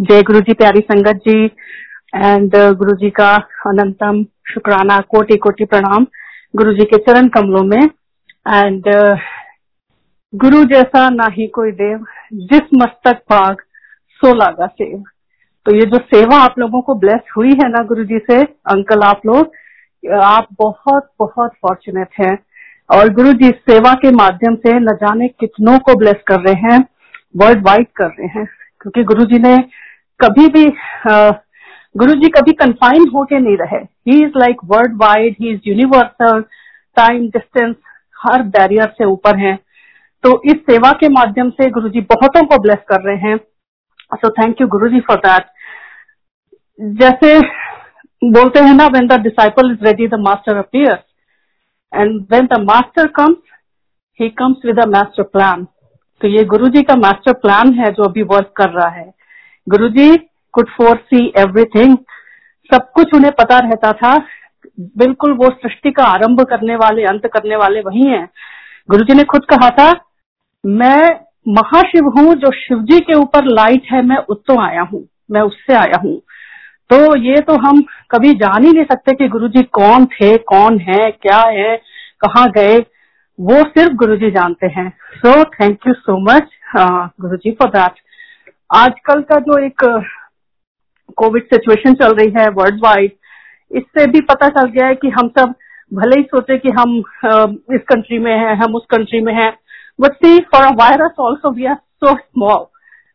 जय गुरु जी प्यारी संगत जी एंड गुरु जी का अनंतम शुक्राना कोटि कोटि प्रणाम गुरु जी के चरण कमलों में. एंड uh, गुरु जैसा ना ही कोई देव जिस मस्तक भाग सो लागा सेव. तो ये जो सेवा आप लोगों को ब्लेस हुई है ना गुरु जी से अंकल आप लोग आप बहुत बहुत फॉर्चुनेट हैं. और गुरु जी सेवा के माध्यम से न जाने कितनों को ब्लेस कर रहे हैं वर्ल्ड वाइड कर रहे हैं. क्योंकि गुरु जी ने कभी भी गुरु जी कभी कन्फाइंड होके नहीं रहे। He is like world wide he is universal time distance her barrier से ऊपर हैं। तो इस सेवा के माध्यम से गुरु जी बहुतों को ब्लेस कर रहे हैं। So thank you Guru ji for that जैसे बोलते हैं ना when the disciple is ready the master appears and when the master comes he comes with master plan तो ये गुरु जी का मास्टर प्लान है जो अभी वर्क कर रहा है। Guru ji could foresee everything सब कुछ उन्हें पता रहता था। बिल्कुल वो सृष्टि का आरंभ करने वाले, अंत करने वाले वही हैं। गुरु जी ने खुद कहा था, मैं महाशिव हूँ, जो शिव जी के ऊपर लाइट है, मैं उत्तो आया हूँ, मैं उससे आया हूँ। तो ये तो हम कभी जान ही नहीं सकते कि गुरु जी कौन थे, कौन है, क्या है, कहाँ गए। वो सिर्फ़ गुरु जी जानते हैं। So thank you so much Guru ji for that आजकल का जो एक कोविड सिचुएशन चल रही है वर्ल्ड वाइड इससे भी पता चल गया है कि हम सब भले ही सोचे कि हम इस कंट्री में हैं, हम उस कंट्री में हैं but see for a virus also we are so small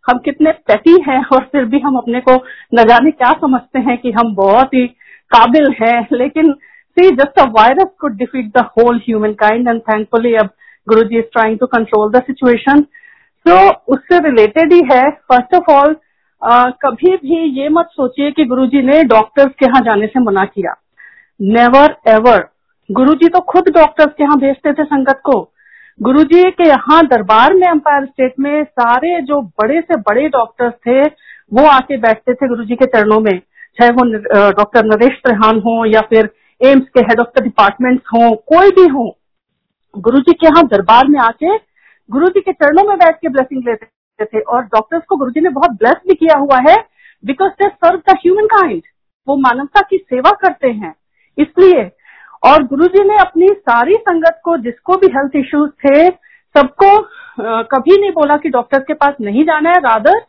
हम कितने पैटी हैं और फिर भी हम अपने को न जाने क्या समझते हैं कि हम बहुत ही काबिल हैं, लेकिन see just a virus could defeat the whole humankind and thankfully अब Guru ji is trying to control the situation so उससे रिलेटेड ही है। फ़र्स्ट ऑफ़ ऑल कभी भी ये मत सोचिए कि गुरु जी ने डॉक्टर्स के यहाँ जाने से मना किया। नेवर एवर गुरु जी तो खुद डॉक्टर्स के यहाँ भेजते थे संगत को। गुरु जी के यहाँ दरबार में अंपायर स्टेट में सारे जो बड़े से बड़े डॉक्टर्स थे, वो आके बैठते थे गुरु जी के चरणों में। चाहे वो डॉक्टर नरेश त्रेहान हो या फिर एम्स के हेड ऑफ़ द डिपार्टमेंट हो, कोई भी हो। गुरु जी के यहाँ दरबार में आके गुरु जी के चरणों में बैठ के ब्लेसिंग लेते थे और डॉक्टर्स को गुरु जी ने बहुत ब्लेस भी किया हुआ है because they serve the humankind वो मानवता की सेवा करते हैं। इसलिए, और गुरुजी ने अपनी सारी संगत को, जिसको भी हेल्थ इश्यूज़ थे, सबको कभी नहीं बोला कि डॉक्टर के पास नहीं जाना है। रादर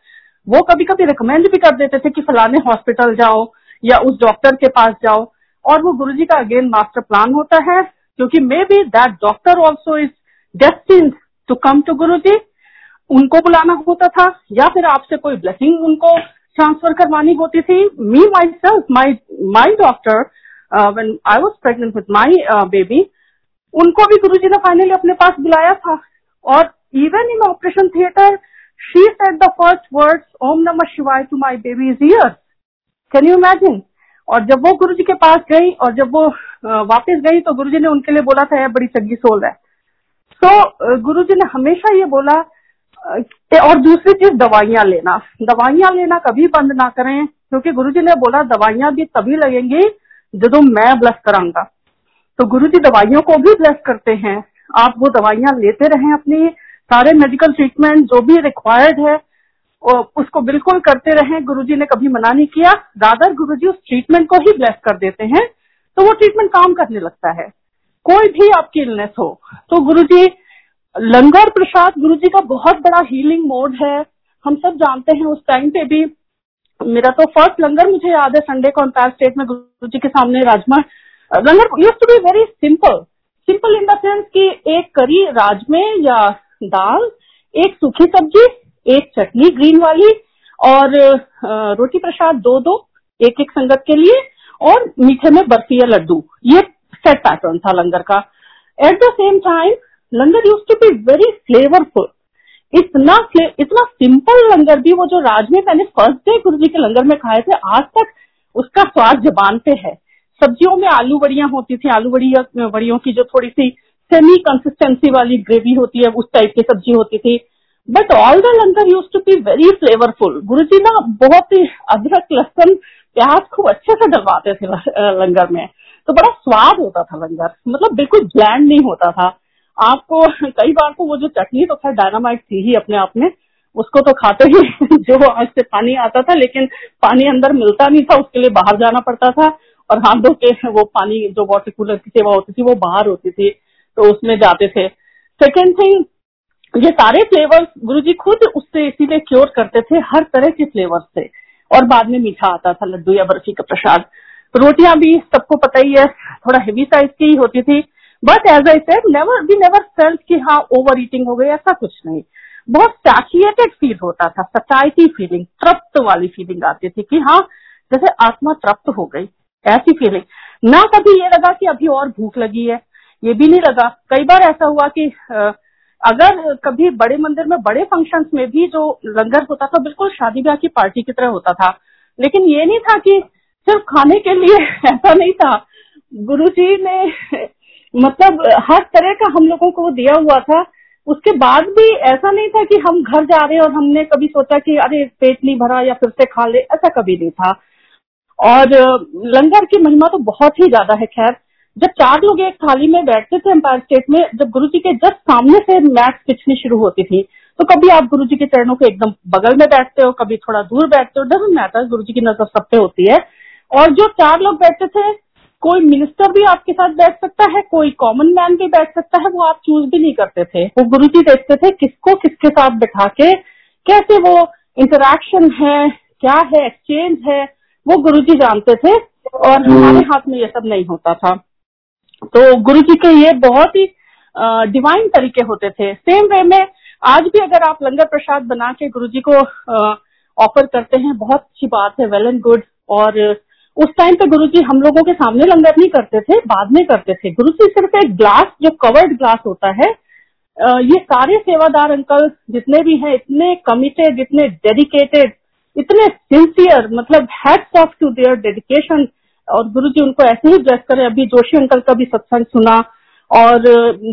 वो कभी कभी रिकमेंड भी कर देते थे कि फलाने हॉस्पिटल जाओ या उस डॉक्टर के पास जाओ। और वो गुरुजी का अगेन मास्टर प्लान होता है, क्योंकि maybe that doctor also is destined to come to Guru ji उनको बुलाना होता था या फिर आपसे कोई ब्लेसिंग उनको ट्रांसफ़र करवानी होती थी। Me myself my my doctor when I was pregnant with my baby उनको भी गुरु जी ने फाइनली अपने पास बुलाया था। और even in operation theatre she set the first words Om Namah Shivaya to my baby is ear can you imagine और जब वो गुरु जी के पास गई और जब वो uh, वापस गई तो गुरु जी ने उनके लिए बोला था यह बड़ी चंगी सोल है। तो गुरु जी ने हमेशा ये बोला और दूसरी चीज़, दवाइयाँ लेना। दवाइयाँ लेना कभी बंद ना करें, क्योंकि गुरु जी ने बोला, दवाइयाँ भी तभी लगेंगी जो मैं ब्लस कराऊँगा। तो गुरु जी दवाइयों को भी ब्लस करते हैं। आप वो दवाइयाँ लेते रहें अपनी, सारे मेडिकल ट्रीटमेंट जो भी रिक्वायर्ड है उसको बिल्कुल करते रहें। गुरुजी ने कभी मना नहीं किया। रादर गुरुजी उस ट्रीटमेंट को ही ब्लेस कर देते हैं तो वो ट्रीटमेंट काम करने लगता है। कोई भी आपकी इलनेस हो तो गुरु जी लंगर प्रसाद गुरु जी का बहुत बड़ा हीलिंग मोड है। हम सब जानते हैं उस टाइम पे भी, मेरा तो फ़र्स्ट लंगर मुझे याद है संडे को अंपायर स्टेट में गुरु जी के सामने rajma, langar use to be very simple simple in the sense कि एक करी राजमे या दाल, एक सूखी सब्ज़ी, एक चटनी ग्रीन वाली, और रोटी प्रसाद दो दो एक एक संगत के लिए, और मीठे में बर्फ़ी या लड्डू। ये सेट पैटर्न था लंगर का। At the same time langar use to be very flavourful इतना इतना सिंपल लंगर भी वो जो राज में मैंने फ़र्स्ट डे गुरु जी के लंगर में खाए थे, आज तक उसका स्वाद जबान पे है। सब्जियों में आलू बड़ियाँ होती थी, आलू बड़ी बड़ियों की जो थोड़ी सी सेमी कंसिस्टेंसी वाली ग्रेवी होती है, उस टाइप की सब्ज़ी होती थी। But all the langar use to be very flavourful Guru ji ना बहुत ही अदरक, लहसन, प्याज खूब अच्छे से डलवाते थे लंगर में। तो बड़ा स्वाद होता था लंगर मतलब बिल्कुल ब्लैंड नहीं होता था। आपको, कई बार तो वो जो चटनी तो खैर डायनामाइट थी ही अपने आप में, उसको तो खाते ही जो आग से पानी आता था, लेकिन पानी अंदर मिलता नहीं था, उसके लिए बाहर जाना पड़ता था, और हाथ धो के वो पानी, जो वाटर कूलर की सेवा होती थी, वो बाहर होती थी तो उसमें जाते थे। सेकेंड थिंग ये सारे फ्लेवर्स गुरु जी खुद उससे इसीलिए क्योर करते थे, हर तरह के फ्लेवर्स से, और बाद में मीठा आता था, लड्डू या बर्फ़ी का प्रसाद। रोटियाँ भी सबको पता ही है, थोड़ा हेवी साइज़ की ही होती थी। But as I said never we never felt कि हाँ ओवर ईटिंग हो गई, ऐसा कुछ नहीं। बहुत सैचुएटेड फील होता था सचाइटी फीलिंग तृप्त वाली फीलिंग आती थी कि हाँ जैसे आत्मा तृप्त हो गई, ऐसी फीलिंग ना कभी ये लगा कि अभी और भूख लगी है, ये भी नहीं लगा। कई बार ऐसा हुआ कि अगर कभी बड़े मंदिर में, बड़े फ़ंक्शंस में भी जो लंगर होता था, बिल्कुल शादी ब्याह की पार्टी की तरह होता था, लेकिन ये नहीं था कि सिर्फ़ खाने के लिए ऐसा नहीं था। गुरु जी ने मतलब हर तरह का हम लोगों को दिया हुआ था। उसके बाद भी ऐसा नहीं था कि हम घर जा रहे और हमने कभी सोचा कि अरे पेट नहीं भरा या फिर से खा ले, ऐसा कभी नहीं था। और लंगर की महिमा तो बहुत ही ज़्यादा है, खैर। जब चार लोग एक थाली में बैठते थे एम्पायर स्टेट में, जब गुरु जी के जस्ट सामने से मैच पिछनी शुरू होती थी तो कभी आप गुरु जी के चरणों के एकदम बगल में बैठते हो, कभी थोड़ा दूर बैठते हो डजेंट मैटर गुरु जी की नज़र सब पे होती है। और जो चार लोग बैठे थे कोई मिनिस्टर भी आपके साथ बैठ सकता है कोई कॉमन मैन भी बैठ सकता है वो आप चूज़ भी नहीं करते थे। वो गुरु जी देखते थे किसको किसके साथ बैठा के कैसे वो इंटरेक्शन है क्या है एक्सचेंज है वो गुरु जी जानते थे और हमारे हाथ में ये सब नहीं होता था। तो गुरु जी के ये बहुत ही डिवाइन तरीके होते थे। सेम वे में आज भी अगर आप लंगर प्रसाद बना के गुरु जी को ऑफ़र करते हैं बहुत अच्छी बात है वेल एंड गुड और उस टाइम पे गुरु जी हम लोगों के सामने लंगर नहीं करते थे, बाद में करते थे। गुरु जी सिर्फ़ एक ग्लास जो कवर्ड ग्लास होता है ये सारे सेवादार अंकल जितने भी हैं, इतने कमिटेड इतने डेडिकेटेड इतने सिंसियर मतलब hats off to their dedication और गुरु जी उनको ऐसे ही ब्लेस करें। अभी जोशी अंकल का भी सत्संग सुना, और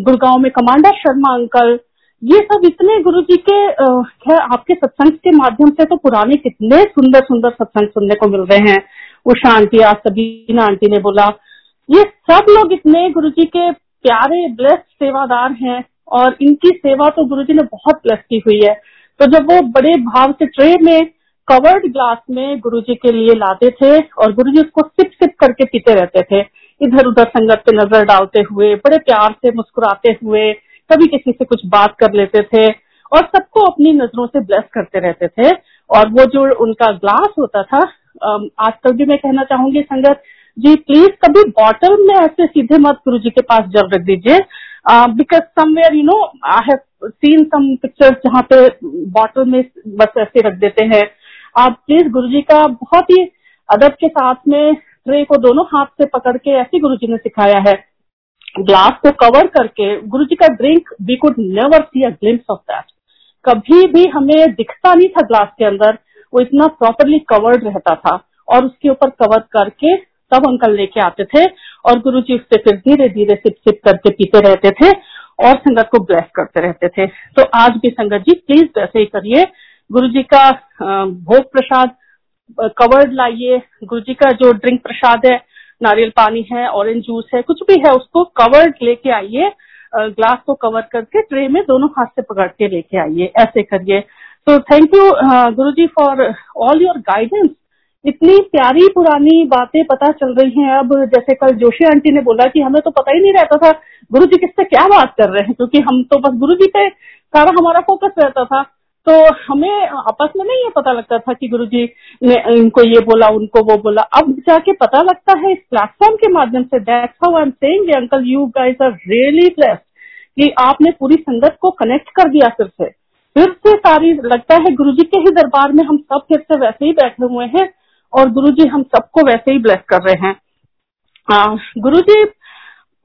गुड़गांव में कमांडर शर्मा अंकल ये सब इतने गुरु जी के आपके सत्संग के माध्यम से तो पुराने कितने सुंदर सुंदर सत्संग सुनने को मिल रहे हैं। उषा आंटी आज सबीना आंटी ने बोला। ये सब लोग इतने गुरु जी के प्यारे ब्लेस्ड सेवादार हैं और इनकी सेवा तो गुरु जी ने बहुत ब्लेस की हुई है। तो जब वो बड़े भाव से ट्रे में कवर्ड ग्लास में गुरु जी के लिए लाते थे और गुरु जी उसको सिप सिप करके पीते रहते थे, इधर उधर संगत पे नज़र डालते हुए, बड़े प्यार से मुस्कुराते हुए, कभी किसी से कुछ बात कर लेते थे और सबको अपनी नज़रों से ब्लेस करते रहते थे। और वो जो उनका ग्लास होता था आजकल भी मैं कहना चाहूँगी, संगत जी प्लीज़ कभी बॉटल में ऐसे सीधे मत गुरु जी के पास जल रख दीजिए। Because somewhere you know I have seen some pictures जहाँ पे बॉटल में बस ऐसे रख देते हैं। आप प्लीज़ गुरु जी का बहुत ही अदब के साथ में ट्रे को दोनों हाथ से पकड़ के ऐसे गुरु जी ने सिखाया है। ग्लास को कवर करके गुरु जी का drink we could never see a glimpse of that कभी भी हमें दिखता नहीं था ग्लास के अंदर। वो इतना प्रॉपरली कवर्ड रहता था और उसके ऊपर कवर करके तब अंकल लेके आते थे और गुरु जी उससे फिर धीरे धीरे सिप सिप करके पीते रहते थे और संगत को ब्लेस करते रहते थे। तो आज भी संगत जी प्लीज़ वैसे ही करिए। गुरु जी का भोग प्रसाद कवर्ड लाइए। गुरु जी का जो ड्रिंक प्रसाद है, नारियल पानी है ऑरेंज जूस है, कुछ भी है, उसको कवर्ड लेके आइए। ग्लास को कवर करके ट्रे में दोनों हाथ से पकड़ के लेके आइए। ऐसे करिए। तो thank you Guru ji for all your guidance इतनी प्यारी पुरानी बातें पता चल रही हैं अब। जैसे कल जोशी आंटी ने बोला कि हमें तो पता ही नहीं रहता था गुरु जी किससे क्या बात कर रहे हैं, क्योंकि हम तो बस गुरु जी पे सारा हमारा फोकस रहता था। तो हमें आपस में नहीं ये पता लगता था कि गुरुजी ने इनको ये बोला, उनको वो बोला। अब जाके पता लगता है इस प्लेटफॉर्म के माध्यम से that's how I am saying uncle you guys are really blessed कि आपने पूरी संगत को कनेक्ट कर दिया फिर से। फिर से सारी लगता है गुरुजी के ही दरबार में हम सब फिर से वैसे ही बैठे हुए हैं और गुरुजी हम सबको वैसे ही ब्लेस कर रहे हैं। गुरु जी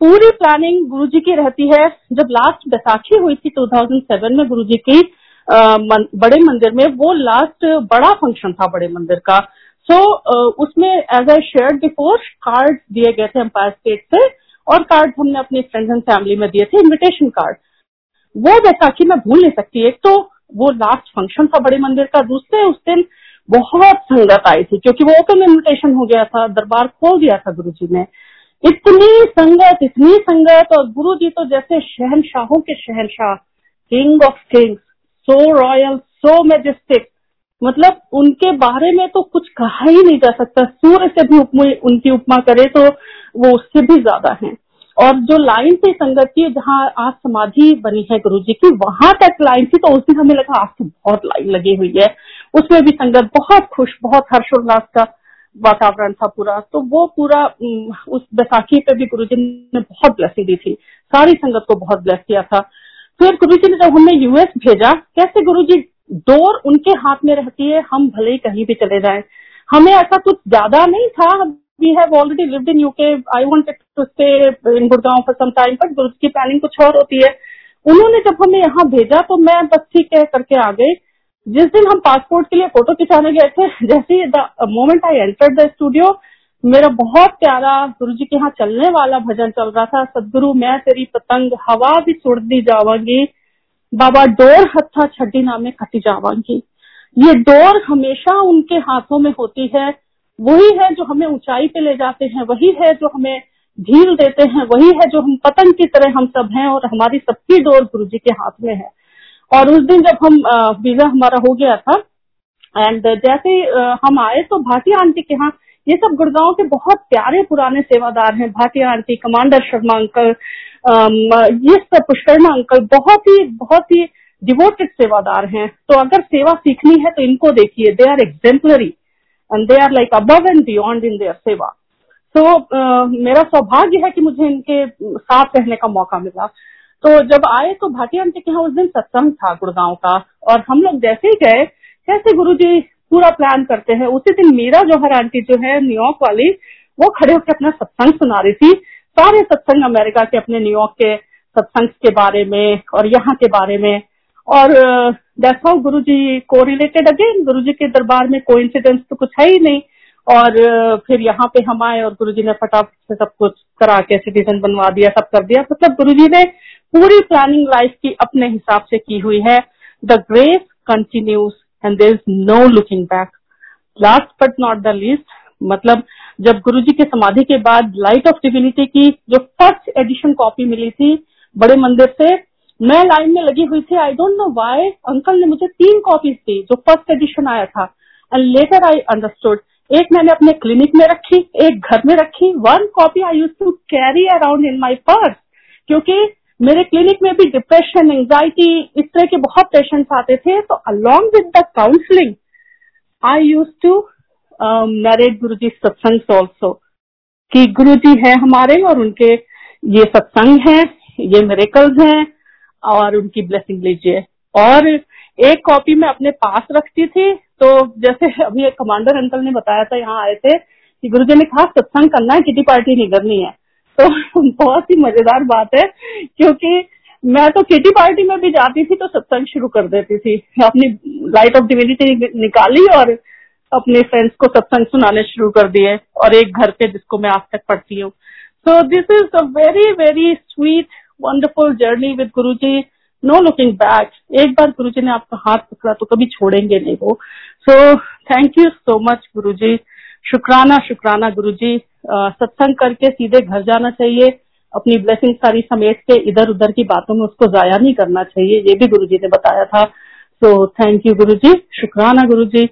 पूरी प्लानिंग गुरु जी की रहती है। जब लास्ट बैसाखी हुई थी 2007 में गुरु जी की आ, मन, बड़े मंदिर में वो लास्ट बड़ा फ़ंक्शन था बड़े मंदिर का। सो so, उसमें as I share before card दिए गए थे एम्पायर स्टेट से और कार्ड हमने अपनी फ्रेंड्स एंड फैमिली में दिए थे इनविटेशन कार्ड वो बैसाखी मैं भूल नहीं सकती। एक तो वो लास्ट फ़ंक्शन था बड़े मंदिर का, दूसरे उस दिन बहुत संगत आई थी, क्योंकि वो ओपन इन्विटेशन हो गया था, दरबार खोल दिया था गुरु जी ने। इतनी संगत इतनी संगत, और गुरु जी तो जैसे शहनशाहों के शहनशाह king of kings so royal so majestic मतलब उनके बारे में तो कुछ कहा ही नहीं जा सकता। सूर्य से भी उपमा, उनकी उपमा करे तो वो उससे भी ज़्यादा है। और जो लाइन थी संगत की जहाँ आज समाधि बनी है गुरु जी की, वहाँ तक लाइन थी तो उस दिन हमें लगा, आज तो बहुत लाइन लगी हुई है। उसमें भी संगत बहुत खुश, बहुत हर्षोल्लास का वातावरण था पूरा। तो वो पूरा उस बैसाखी पे भी गुरु जी ने बहुत ब्लेसिंग दी थी। सारी संगत को बहुत ब्लेस किया था। फिर गुरु जी ने जब हमें यूएस भेजा, कैसे गुरु जी डोर उनके हाथ में रहती है, हम भले ही कहीं भी चले जाए। हमें ऐसा कुछ ज़्यादा नहीं था we have already lived in UK I wanted to stay in Gurgaon for some time but Guru की प्लानिंग कुछ और होती है। उन्होंने जब हमें यहाँ भेजा तो मैं बस ठीक है करके आ गई। जिस दिन हम पासपोर्ट के लिए फ़ोटो खिंचाने गए थे, जैसे ही the moment I enter the studio मेरा बहुत प्यारा गुरु जी के यहाँ चलने वाला भजन चल रहा था। सदगुरु, मैं तेरी पतंग, हवा भी छोड़ दी जावांगी। बाबा, डोर हत्था छड्डी नामे खटी जावांगी। ये डोर हमेशा उनके हाथों में होती है। वही है जो हमें ऊंचाई पे ले जाते हैं, वही है जो हमें ढील देते हैं, वही है जो हम पतंग की तरह हम सब हैं और हमारी सबकी डोर गुरु जी के हाथ में है। और उस दिन जब हम वीज़ा हमारा हो गया था एंड जैसे हम आए तो भाटिया आंटी के यहाँ, ये सब गुड़गांव के बहुत प्यारे पुराने सेवादार हैं Bhatia aunty, commander Sharma uncle ये सब पुष्कर्मा अंकल बहुत ही बहुत ही डिवोटेड सेवादार हैं। तो अगर सेवा सीखनी है तो इनको देखिए they are exemplary and they are like above and beyond in their seva तो मेरा सौभाग्य है कि मुझे इनके साथ रहने का मौका मिला। तो जब आए तो भाटी आंटी के यहाँ उस दिन सत्संग था गुड़गांव का। और हम लोग जैसे ही गए कैसे गुरु जी पूरा प्लान करते हैं, उसी दिन मीरा जौहर आंटी जो है न्यूयॉर्क वाली, वो खड़े होकर अपना सत्संग सुना रही थी। सारे सत्संग अमेरिका के अपने न्यूयॉर्क के सत्संग के बारे में और यहाँ के बारे में। और दैट्स हाउ गुरु जी को रिलेटेड अगेन गुरु जी के दरबार में कोई तो कुछ है ही नहीं। और फिर यहाँ पे हम आए और गुरु जी ने फटाफट से सब कुछ करा के सिटीजन बनवा दिया, सब कर दिया। मतलब गुरु जी ने पूरी प्लानिंग लाइफ की अपने हिसाब से की हुई है। The grace continues and there is no looking back last but not the least मतलब जब गुरु जी के समाधि के बाद लाइट ऑफ़ डिविनिटी की जो फ़र्स्ट एडिशन कॉपी मिली थी, बड़े मंदिर से मैं लाइन में लगी हुई थी I don't know why uncle ने मुझे तीन कॉपीज दी जो फ़र्स्ट एडिशन आया था। एंड लेटर आई अंडरस्टूड एक मैंने अपने क्लिनिक में रखी, एक घर में रखी। One copy I use to carry around in my purse क्योंकि मेरे क्लिनिक में भी डिप्रेशन एंजाइटी इस तरह के बहुत पेशेंट्स आते थे। तो along with the counselling I use to narrate Guru ji satsang also कि गुरु जी है हमारे और उनके ये सत्संग है, ये मेरेकल्स हैं। और उनकी ब्लेसिंग लीजिए। और एक कॉपी मैं अपने पास रखती थी तो जैसे अभी एक कमांडर अंकल ने बताया था, यहाँ आए थे कि गुरु जी ने कहा, सत्संग करना है किटी पार्टी नहीं करनी है। तो बहुत ही मज़ेदार बात है, क्योंकि मैं तो किटी पार्टी में भी जाती थी तो सत्संग शुरू कर देती थी। अपनी लाइट ऑफ़ डिविनिटी निकाली और अपने फ्रेंड्स को सत्संग सुनाने शुरू कर दिए, और एक घर पे जिसको मैं आज तक पढ़ती हूँ। So this is a very very sweet wonderful journey with Guru ji no looking back एक बार गुरु जी ने आपका हाथ पकड़ा तो कभी छोड़ेंगे नहीं वो। So thank you so much Guru ji शुक्राना शुक्राना गुरु जी सत्संग करके सीधे घर जाना चाहिए। अपनी ब्लेसिंग सारी समेट के इधर उधर की बातों में उसको जाया नहीं करना चाहिए। ये भी गुरु जी ने बताया था। सो थैंक यू गुरु जी शुक्राना गुरु जी